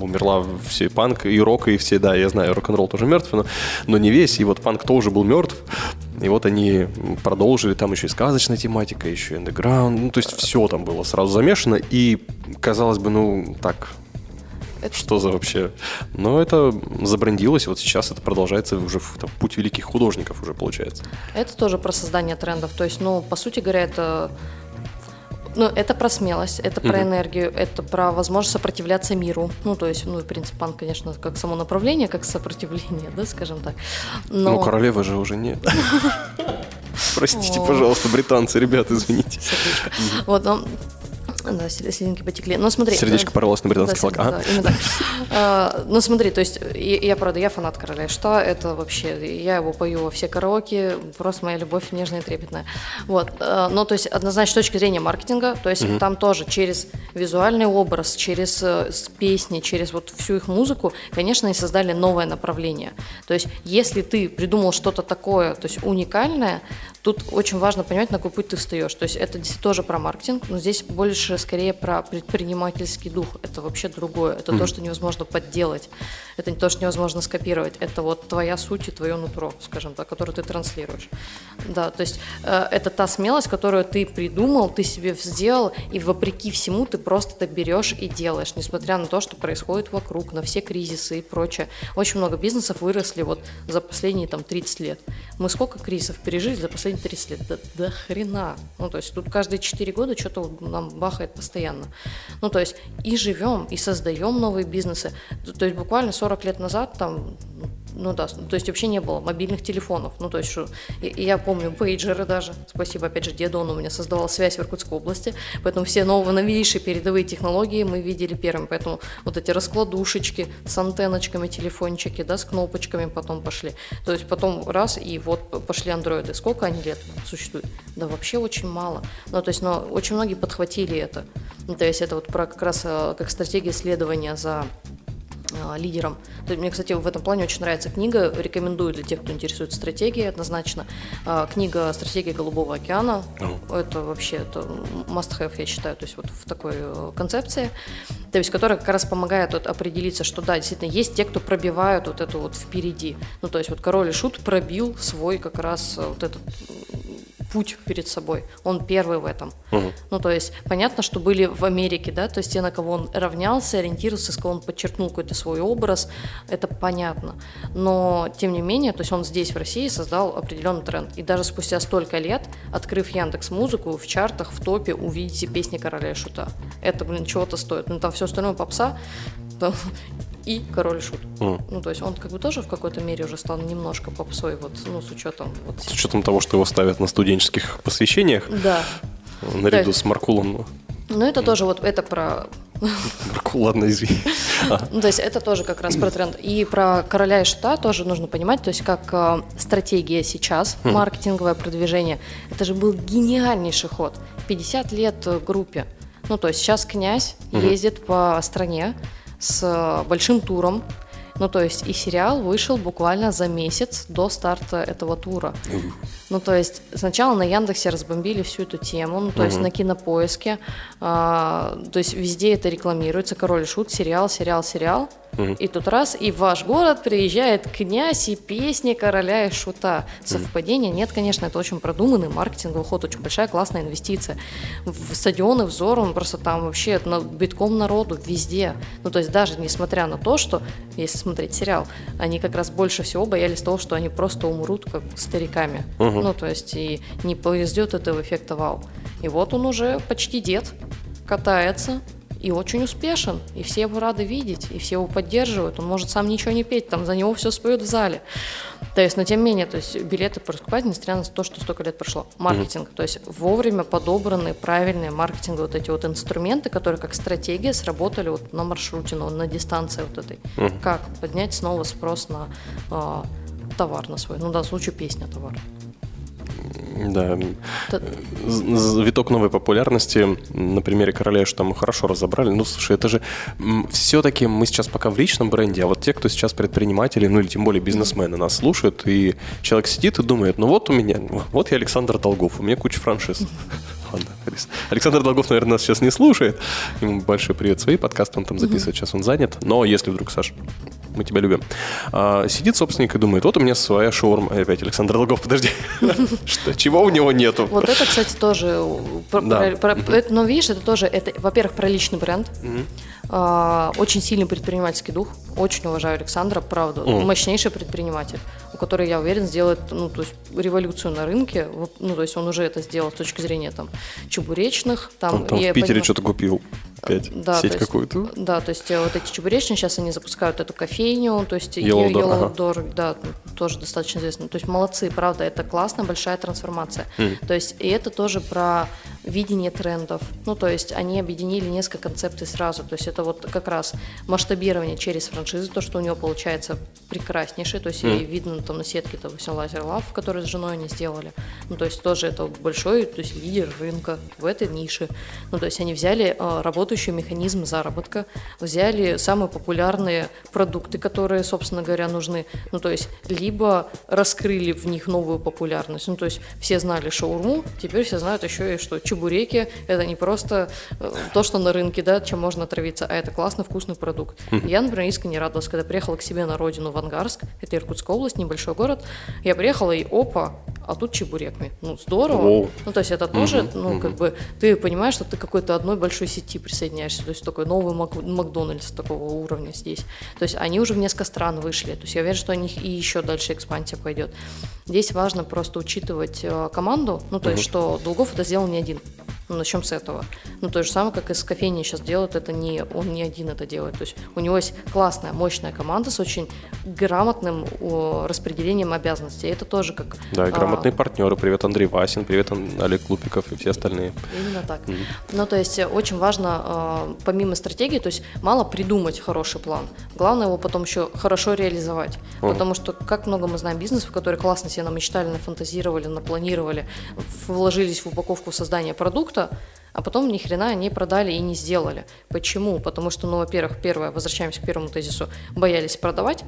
умерла все панк и рок, и все, да, я знаю, рок-н-ролл тоже мертв, но, но не весь, и вот панк тоже был мертв, и вот они продолжили, там еще и сказочная тематика, еще и underground, ну, то есть все там было сразу замешано, и, казалось бы, ну, так, Это- что за вообще? Но это забрендилось, вот сейчас это продолжается уже в там, путь великих художников уже получается. Это тоже про создание трендов. То есть, ну, по сути говоря, это ну, это про смелость, это про энергию, это про возможность сопротивляться миру. Ну, то есть, ну, в принципе, панк, конечно, как само направление, как сопротивление, да, скажем так. Но... Ну, королевы же уже нет. Простите, пожалуйста, британцы, ребята, извините. Вот, да, сел- слезинки потекли. Но смотри. Сердечко э, порвалось на британский да, флаг. Ага. да, именно так. А, Ну смотри, то есть я, правда, я фанат короля Шута, это вообще, я его пою во все караоке, просто моя любовь нежная и трепетная. Вот, э, но то есть однозначно с точки зрения маркетинга, то есть там тоже через визуальный образ, через э, песни, через вот всю их музыку, конечно, они создали новое направление. То есть если ты придумал что-то такое, то есть уникальное, тут очень важно понимать, на какой путь ты встаешь. То есть это тоже про маркетинг, но здесь больше скорее про предпринимательский дух. Это вообще другое. Это то, что невозможно подделать. Это не то, что невозможно скопировать. Это вот твоя суть и твое нутро, скажем так, которое ты транслируешь. Да, то есть э, это та смелость, которую ты придумал, ты себе сделал, и вопреки всему ты просто это берешь и делаешь, несмотря на то, что происходит вокруг, на все кризисы и прочее. Очень много бизнесов выросли вот за последние там 30 лет. Мы сколько кризисов пережили за последние 30 лет? Да, до хрена. Ну, то есть тут каждые 4 года что-то нам бахает постоянно. Ну, то есть и живем, и создаем новые бизнесы. То есть буквально 40 лет назад там ну да, то есть вообще не было мобильных телефонов. Ну, то есть, что, и я помню пейджеры даже. Спасибо, опять же, деду, он у меня создавал связь в Иркутской области. Поэтому все новые, новейшие передовые технологии мы видели первыми. Поэтому вот эти раскладушечки с антенночками, телефончики, да, с кнопочками потом пошли. То есть потом раз, и вот пошли андроиды. Сколько они лет существуют? Да вообще очень мало. Ну, то есть, но очень многие подхватили это. Ну, то есть это вот про как раз э, как стратегия следования за лидером. То есть Мне, кстати, в этом плане очень нравится книга. Рекомендую для тех, кто интересуется стратегией однозначно. А, Книга «Стратегия Голубого океана». Это вообще это must-have, я считаю, то есть вот в такой э, концепции. То есть которая как раз помогает вот определиться, что да, действительно, есть те, кто пробивают вот это вот впереди. Ну, то есть вот король и шут пробил свой как раз э, вот этот путь перед собой. Он первый в этом. Ну, то есть, понятно, что были в Америке, да, то есть те, на кого он равнялся, ориентировался, с кого он подчеркнул какой-то свой образ, это понятно. Но, тем не менее, то есть он здесь, в России, создал определенный тренд. И даже спустя столько лет, открыв Яндекс Музыку, в чартах, в топе увидите песни Короля и Шута. Это, блин, чего-то стоит. Ну, там все остальное попса, там, и король шут. Мгм. Ну, то есть он как бы тоже в какой-то мере уже стал немножко попсой, вот, ну, с учетом вот С учетом того, что его ставят на студенческих посвящениях, Да. наряду Так. с Маркулом. Но это тоже вот это про Маркул, ладно, извини. А, Ну, то есть это тоже как раз про тренд. И про короля и шута тоже нужно понимать, то есть как э, стратегия сейчас, маркетинговое продвижение, это же был гениальнейший ход. 50 лет э, группе. Ну, то есть сейчас князь ездит по стране с э, большим туром. Ну, то есть и сериал вышел буквально за месяц до старта этого тура. Ну, то есть сначала на Яндексе разбомбили всю эту тему, ну, то есть на Кинопоиске, а, то есть везде это рекламируется, Король и Шут, сериал, сериал, сериал. И тут раз, и в ваш город приезжает князь и песни короля и шута. Совпадение? Нет, конечно, это очень продуманный маркетинговый ход, очень большая классная инвестиция. В стадионы, взор, он просто там вообще на, битком народу везде. Ну, то есть даже несмотря на то, что, если смотреть сериал, они как раз больше всего боялись того, что они просто умрут как стариками. Ну, то есть и не произойдет этого эффекта вау. И вот он уже почти дед, катается, и очень успешен, и все его рады видеть, и все его поддерживают. Он может сам ничего не петь, там за него все споют в зале. То есть, но тем не менее, то есть билеты покупать, несмотря на то, что столько лет прошло. Маркетинг, то есть вовремя подобранные правильные маркетинговые вот эти вот инструменты, которые как стратегия сработали вот на маршруте, ну, на дистанции вот этой. Как поднять снова спрос на а, товар на свой, ну, в данном случае песня товар. Да. Т- З- з- Виток новой популярности на примере короля, что мы хорошо разобрали. Ну, слушай, это же все-таки мы сейчас пока в личном бренде, а вот те, кто сейчас предприниматели, ну или тем более бизнесмены нас слушают, и человек сидит и думает, ну вот у меня, вот я Александр Долгов, у меня куча франшиз. Ладно, Александр Долгов, наверное, нас сейчас не слушает. Ему большой привет свои подкасты он там записывает, сейчас он занят. Но если вдруг, Саш, мы тебя любим. А, сидит собственник и думает, вот у меня своя шаурма. Опять Александр Долгов, подожди. Что, чего у него нету? Вот это, кстати, тоже. э, про- Да. про- про- это, но видишь, это тоже, во-первых, про личный бренд. А, очень сильный предпринимательский дух. Очень уважаю Александра, правда. Мощнейший предприниматель, у которого, я уверен, сделает ну, то есть, революцию на рынке. Ну, то есть он уже это сделал с точки зрения там, чебуречных. Там, Он там в Питере что-то купил. Опять да, сеть то есть- какую-то. Да, то есть э, вот эти чебуречные, сейчас они запускают эту кофейню, то есть Yellow Ye- Door, Yellow ага. Door, да, тоже достаточно известно. То есть молодцы, правда, это классно, большая трансформация. То есть и это тоже про видение трендов. Ну, то есть они объединили несколько концепций сразу. То есть это вот как раз масштабирование через франшизы, то, что у него получается прекраснейшее. То есть и видно там на сетке, допустим, Лазер Лав, который с женой они сделали. Ну, то есть тоже это большой, то есть лидер рынка в этой нише. Ну, то есть они взяли э, работающий механизм заработка, взяли самые популярные продукты, которые, собственно говоря, нужны. Ну, то есть либо раскрыли в них новую популярность. Ну, то есть все знали шаурму, теперь все знают еще и что чебуреки – это не просто э, то, что на рынке, да, чем можно отравиться, а это классный, вкусный продукт. Я, например, искренне радовалась, когда приехала к себе на родину в Ангарск, это Иркутская область, небольшой город, я приехала и опа, а тут чебуреками. Ну, здорово. Воу. Ну, то есть это тоже, ну, как бы, ты понимаешь, что ты какой-то одной большой сети присоединяешься, то есть такой новый Мак- Макдональдс такого уровня здесь. То есть они уже в несколько стран вышли, то есть я уверен, что у них и еще дальше экспансия пойдет. Здесь важно просто учитывать э, команду, ну, то есть что Долгов это сделал не один. Ну, начнем с этого. Ну, то же самое, как и с кофейней сейчас делают, это не он не один это делает. То есть у него есть классная, мощная команда с очень грамотным о, распределением обязанностей. Это тоже как... Да, и а, грамотные партнеры. Привет, Андрей Васин, привет, Олег Лупиков и все остальные. Именно так. Ну, то есть э, очень важно, э, помимо стратегии, то есть мало придумать хороший план. Главное его потом еще хорошо реализовать. Потому что как много мы знаем бизнесов, которые классно себе намечтали, нафантазировали, напланировали, вложились в упаковку создания продукта, а потом ни хрена не продали и не сделали. Почему? Потому что, ну, во-первых, первое, возвращаемся к первому тезису, боялись продавать.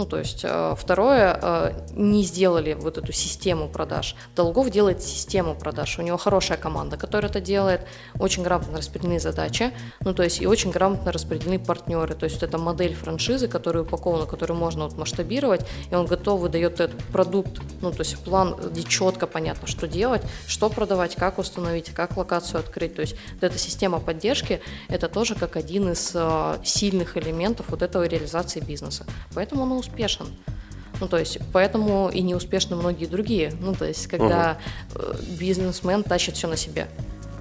Ну, то есть, э, второе, э, не сделали вот эту систему продаж. Долгов делает систему продаж. У него хорошая команда, которая это делает, очень грамотно распределены задачи, ну, то есть, и очень грамотно распределены партнеры. То есть, это модель франшизы, которая упакована, которую можно вот масштабировать, и он готов выдает этот продукт, ну, то есть, план, где четко понятно, что делать, что продавать, как установить, как локацию открыть. То есть, вот эта система поддержки, это тоже как один из э, сильных элементов вот этого реализации бизнеса. Поэтому он успешен. Ну, то есть, поэтому и не успешны многие другие. Ну, то есть, когда э, бизнесмен тащит все на себе.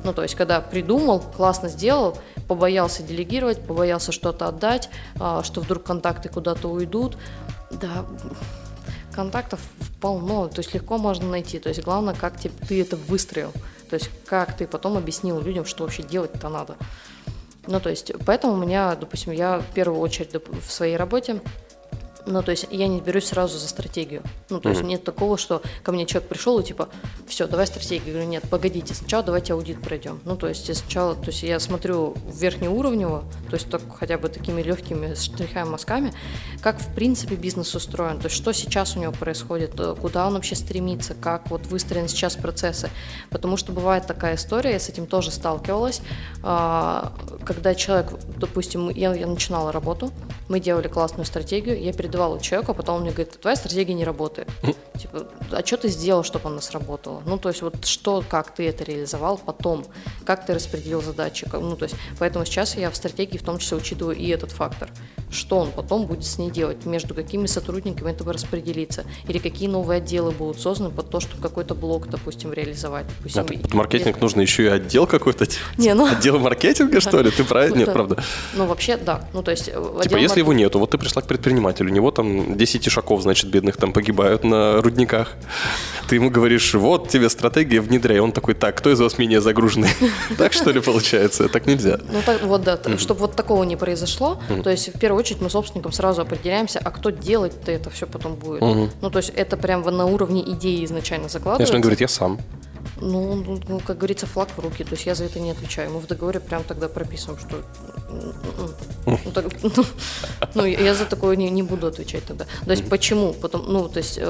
Ну, то есть, когда придумал, классно сделал, побоялся делегировать, побоялся что-то отдать, а, что вдруг контакты куда-то уйдут. Да, контактов полно, то есть легко можно найти. То есть главное, как ты, ты это выстроил. То есть как ты потом объяснил людям, что вообще делать-то надо. Ну, то есть, поэтому у меня, допустим, я в первую очередь в своей работе ну, то есть я не берусь сразу за стратегию. Ну, то есть нет такого, что ко мне человек пришел и типа, все, давай стратегию. Я говорю, нет, погодите, сначала давайте аудит пройдем. Ну, то есть я сначала, то есть я смотрю верхнеуровнево, то есть так, хотя бы такими легкими штрихами, мазками, как в принципе бизнес устроен, то есть что сейчас у него происходит, э, куда он вообще стремится, как вот выстроены сейчас процессы. Потому что бывает такая история, я с этим тоже сталкивалась, а, когда человек, допустим, я, я начинала работу, мы делали классную стратегию, я передавала человеку, а потом он мне говорит, твоя стратегия не работает. Типа, а что ты сделал, чтобы она сработала? Ну, то есть вот что, как ты это реализовал потом, как ты распределил задачи, ну, то есть поэтому сейчас я в стратегии в том числе учитываю и этот фактор, что он потом будет с ней делать, между какими сотрудниками это распределиться, или какие новые отделы будут созданы под то, чтобы какой-то блок, допустим, реализовать. Допустим, А и- под маркетинг нужно еще и отдел какой-то. Не, ну- Отдел маркетинга, что ли? Ты правильно? Ну, Нет, да. правда. Ну, вообще, да. Ну, то есть... э, Типа, если его нету, вот ты пришла к предпринимателю, у него там 10 ишаков, значит, бедных там погибают на рудниках. Ты ему говоришь, вот тебе стратегия, внедряй. Он такой, так, кто из вас менее загруженный? Так что ли получается? Так нельзя. Ну, так, вот да, чтобы вот такого не произошло, то есть в первую очередь мы собственником сразу определяемся, а кто делать-то это все потом будет. Ну, то есть это прям на уровне идеи изначально закладывается. Конечно, он говорит, я сам. Ну, ну, ну, как говорится, флаг в руки, то есть я за это не отвечаю. Мы в договоре прям тогда прописываем, что... Ну, так- ну, я за такое не, не буду отвечать тогда. То есть почему? Потом, ну, то есть э,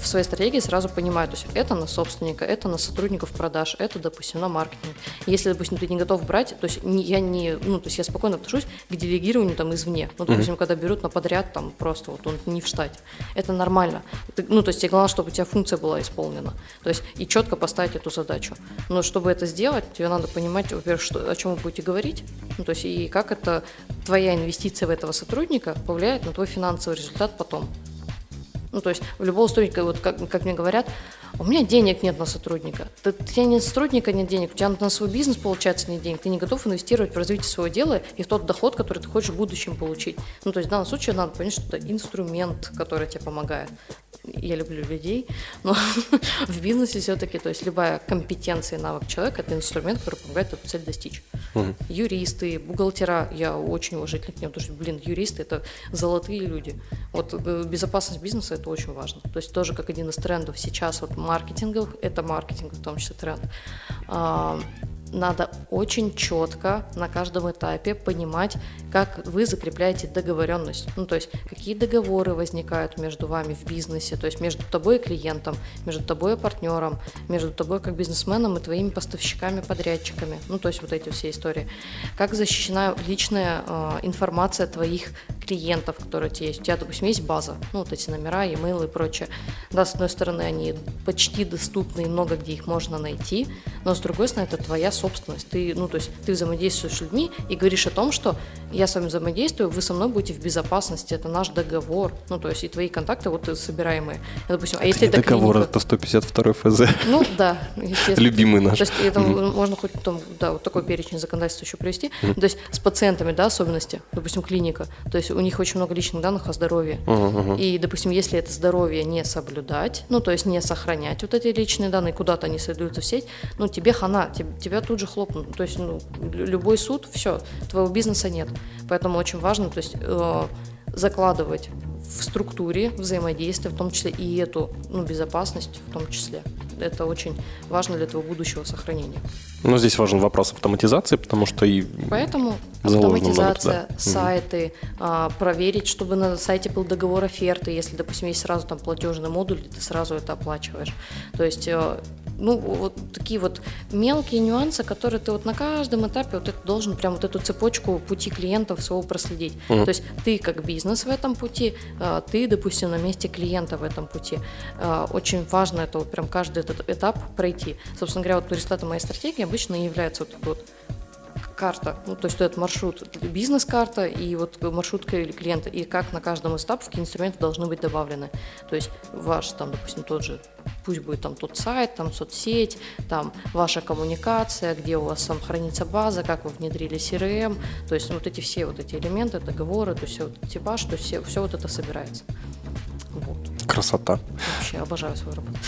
в своей стратегии сразу понимаю, то есть это на собственника, это на сотрудников продаж, это, допустим, на маркетинг. Если, допустим, ты не готов брать, то есть не- я не, ну, то есть я спокойно отношусь к делегированию там извне. Ну, допустим, когда берут на подряд, там просто вот он не в штате. Это нормально. Ты- ну, то есть тебе главное, чтобы у тебя функция была исполнена. То есть и четко поставить эту задачу. Но чтобы это сделать, тебе надо понимать, во-первых, что, о чем вы будете говорить, ну, то есть и как это твоя инвестиция в этого сотрудника повлияет на твой финансовый результат потом. Ну, то есть у любого сотрудника, вот как, как мне говорят, у меня денег нет на сотрудника. Ты, у тебя нет сотрудника, нет денег, у тебя на свой бизнес, получается, нет денег. Ты не готов инвестировать в развитие своего дела и в тот доход, который ты хочешь в будущем получить. Ну, то есть в данном случае надо понять, что это инструмент, который тебе помогает. Я люблю людей, но в бизнесе все-таки, то есть любая компетенция и навык человека – это инструмент, который помогает эту цель достичь. Юристы, бухгалтера, я очень уважительно к ним, потому что, блин, юристы – это золотые люди. Вот э, безопасность бизнеса – это очень важно. То есть тоже как один из трендов сейчас вот маркетингов, это маркетинг в том числе тренд. Надо очень четко на каждом этапе понимать, как вы закрепляете договоренность. Ну, то есть, какие договоры возникают между вами в бизнесе, то есть между тобой и клиентом, между тобой и партнером, между тобой как бизнесменом и твоими поставщиками, подрядчиками. Ну, то есть вот эти все истории. Как защищена личная э, информация твоих клиентов, которые у тебя есть. У тебя, допустим, есть база, ну, вот эти номера, e-mail и прочее. Да, с одной стороны, они почти доступны и много где их можно найти, но с другой стороны, это твоя. Ты, ну, то есть ты взаимодействуешь с людьми и говоришь о том, что я с вами взаимодействую, вы со мной будете в безопасности, это наш договор. Ну, то есть и твои контакты вот собираемые. Допустим, а если это договор, клиника? это 152 ФЗ. Ну да, естественно. Любимый наш. То есть это можно хоть там, да, вот такой перечень законодательства еще привести. То есть с пациентами, да, особенности, допустим, клиника. То есть у них очень много личных данных о здоровье. И, допустим, если это здоровье не соблюдать, ну, то есть не сохранять вот эти личные данные, куда-то они следуются в сеть, ну, тебе хана, теб- тебя тут же хлопнут. То есть, ну, лю- любой суд, все, твоего бизнеса нет. Поэтому очень важно, то есть э, закладывать в структуре взаимодействия, в том числе и эту ну, безопасность в том числе. Это очень важно для твоего будущего сохранения. Но здесь важен вопрос автоматизации, потому что и Поэтому автоматизация, много сайты, а, проверить, чтобы на сайте был договор оферты, если, допустим, есть сразу там платежный модуль, ты сразу это оплачиваешь. То есть, э, ну, вот такие вот мелкие нюансы, которые ты вот на каждом этапе вот это должен прям вот эту цепочку пути клиентов своего проследить. То есть ты как бизнес в этом пути, а, ты, допустим, на месте клиента в этом пути. А, Очень важно это вот прям каждый этот этап пройти. Собственно говоря, вот результатом моей стратегии обычно и является вот вот карта, ну, то есть этот маршрут, бизнес-карта и вот маршрут кли- клиента, и как на каждом из этапов какие инструменты должны быть добавлены. То есть ваш, там, допустим, тот же пусть будет там тот сайт, там соцсеть, там ваша коммуникация, где у вас там хранится база, как вы внедрили CRM, то есть вот эти все вот эти элементы, договоры, то есть вот типаж, то есть все, все вот это собирается. Красота. Вообще обожаю свою работу.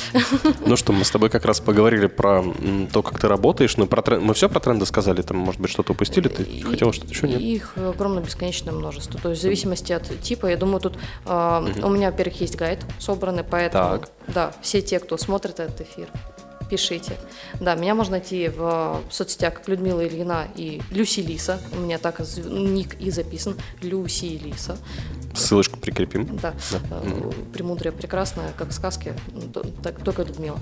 Ну что, мы с тобой как раз поговорили про то, как ты работаешь. Ну, про трен- мы все про тренды сказали, там, может быть, что-то упустили. Ты И- хотела что-то еще? Нет? Их огромное бесконечное множество. То есть в зависимости от типа, я думаю, тут э, у меня, во-первых, есть гайд собранный, поэтому Так. да, все те, кто смотрит этот эфир, пишите. Да, меня можно найти в соцсетях как Людмила Ильина и Люси Лиса. У меня так ник и записан. Люси Лиса. Ссылочку прикрепим. Да. Э, Премудрая прекрасная, как в сказке, так, только Людмила.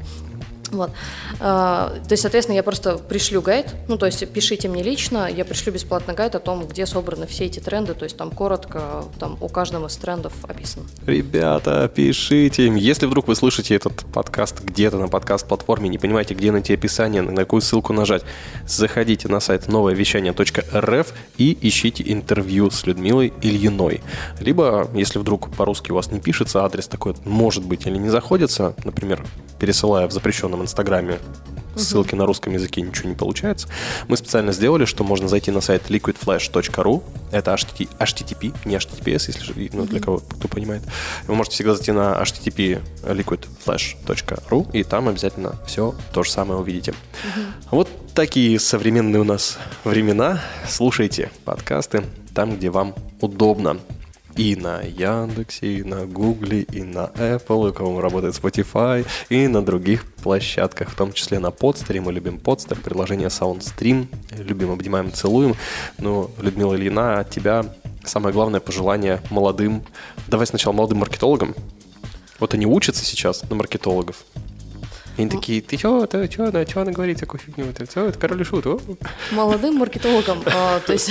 Вот. А, То есть, соответственно, я просто пришлю гайд, ну, то есть пишите мне лично, я пришлю бесплатный гайд о том, где собраны все эти тренды, то есть там коротко, там у каждого из трендов описано. Ребята, пишите. Если вдруг вы слышите этот подкаст где-то на подкаст-платформе, не понимаете, где найти описание, на какую ссылку нажать, заходите на сайт новоевещание.рф и ищите интервью с Людмилой Ильиной. Либо, если вдруг по-русски у вас не пишется, адрес такой может быть или не заходится, например, пересылая в запрещенном инстаграме ссылки на русском языке ничего не получается. Мы специально сделали, что можно зайти на сайт liquidflash.ru. Это HTTP, не HTTPS, если ну, для кого кто понимает. Вы можете всегда зайти на http liquidflash.ru и там обязательно все то же самое увидите. Вот такие современные у нас времена. Слушайте подкасты там, где вам удобно. И на Яндексе, и на Гугле, и на Apple, и у кого работает Spotify, и на других площадках, в том числе на Подстере. Мы любим Подстер, приложение SoundStream. Любим, обнимаем, целуем. Ну, Людмила Ильина, от тебя самое главное пожелание молодым. Давай сначала молодым маркетологам. Вот они учатся сейчас на маркетологов. Они такие, ты чё, ты чё, она, чё она говорит такую фигню? Это, чё, это король и шут. о». Молодым маркетологам, а, то есть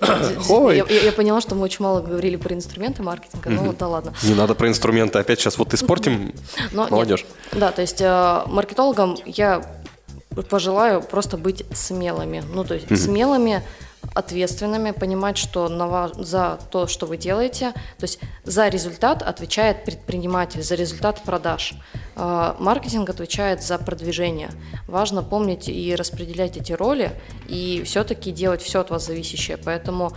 я, поняла, что мы очень мало говорили про инструменты маркетинга, ну да ладно. Не надо про инструменты. Опять сейчас вот испортим молодежь. Да, то есть э, маркетологам я пожелаю просто быть смелыми. Ну, то есть смелыми, ответственными, понимать, что на ва- за то, что вы делаете, то есть за результат отвечает предприниматель, за результат продаж. Э, Маркетинг отвечает за продвижение. Важно помнить и распределять эти роли, и все-таки делать все от вас зависящее. Поэтому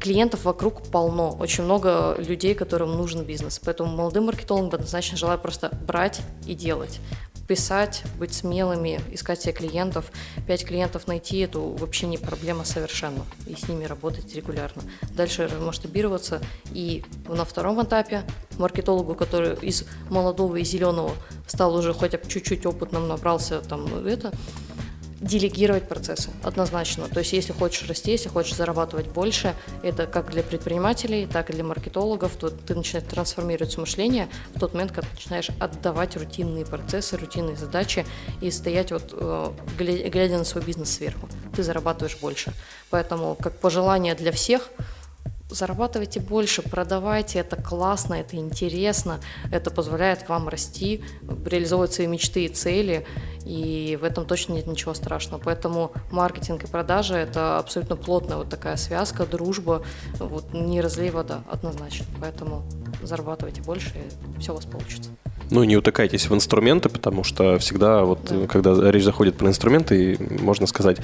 клиентов вокруг полно, очень много людей, которым нужен бизнес. Поэтому молодым маркетологам однозначно желаю просто брать и делать писать, быть смелыми, искать себе клиентов. Пять клиентов найти – это вообще не проблема совершенно. И с ними работать регулярно. Дальше масштабироваться. И на втором этапе маркетологу, который из молодого и зеленого стал уже хотя бы чуть-чуть опытным, набрался там это, делегировать процессы, однозначно. То есть, если хочешь расти, если хочешь зарабатывать больше, это как для предпринимателей, так и для маркетологов, то ты начинаешь трансформировать мышление в тот момент, когда начинаешь отдавать рутинные процессы, рутинные задачи и стоять вот, э, гля- глядя на свой бизнес сверху. Ты зарабатываешь больше. Поэтому, как пожелание для всех, зарабатывайте больше, продавайте, это классно, это интересно, это позволяет вам расти, реализовывать свои мечты и цели, и в этом точно нет ничего страшного. Поэтому маркетинг и продажи – это абсолютно плотная вот такая связка, дружба, вот не разлей вода, однозначно. Поэтому зарабатывайте больше, и все у вас получится. Ну, не утыкайтесь в инструменты, потому что всегда, вот, Да. когда речь заходит про инструменты, можно сказать,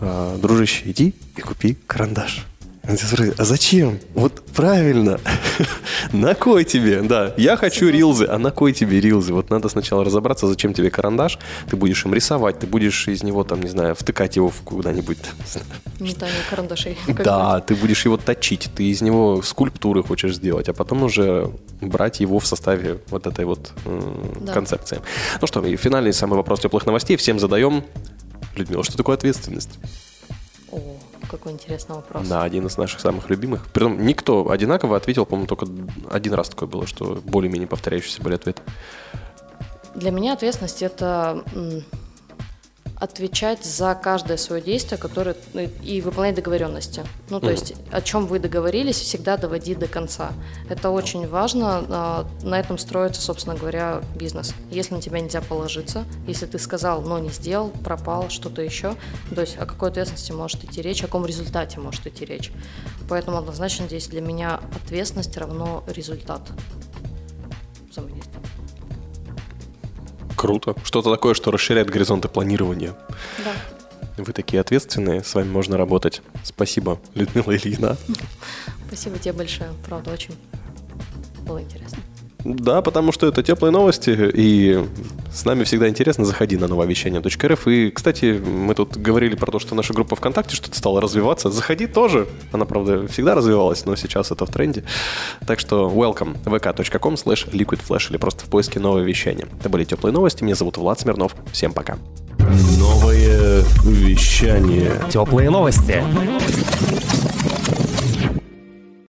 «А, дружище, иди и купи карандаш. Говорит, А зачем? Вот правильно. На кой тебе? Да, я хочу рилзы, а на кой тебе рилзы? Вот надо сначала разобраться, зачем тебе карандаш. Ты будешь им рисовать, ты будешь из него, там, не знаю, втыкать его куда-нибудь. Метание карандашей. Да, ты будешь его точить, ты из него скульптуры хочешь сделать, а потом уже брать его в составе вот этой вот Да. концепции. Ну что, и финальный самый вопрос теплых новостей всем задаем. Людмила, что такое ответственность? О, какой интересный вопрос. Да, один из наших самых любимых. Притом никто одинаково ответил, по-моему, только один раз такое было, что более-менее повторяющиеся были ответы. Для меня ответственность это отвечать за каждое свое действие, которое и выполнять договоренности. Ну, то Мгм. есть, о чем вы договорились, всегда доводить до конца. Это очень важно. а, На этом строится, собственно говоря, бизнес. Если на тебя нельзя положиться, если ты сказал, но не сделал, пропал, что-то еще, то есть о какой ответственности может идти речь, о каком результате может идти речь. Поэтому однозначно здесь для меня ответственность равно результат. За мои действия. Круто. Что-то такое, что расширяет горизонты планирования. Да. Вы такие ответственные, с вами можно работать. Спасибо, Людмила Ильина. Спасибо тебе большое. Правда, очень было интересно. Да, потому что это теплые новости, и с нами всегда интересно. Заходи на нововещание.рф. И, кстати, мы тут говорили про то, что наша группа ВКонтакте что-то стала развиваться. Заходи тоже. Она, правда, всегда развивалась, но сейчас это в тренде. Так что welcome vk.com slash liquidflash или просто в поиске новое вещание. Это были теплые новости. Меня зовут Влад Смирнов. Всем пока. Новое вещание. Теплые новости.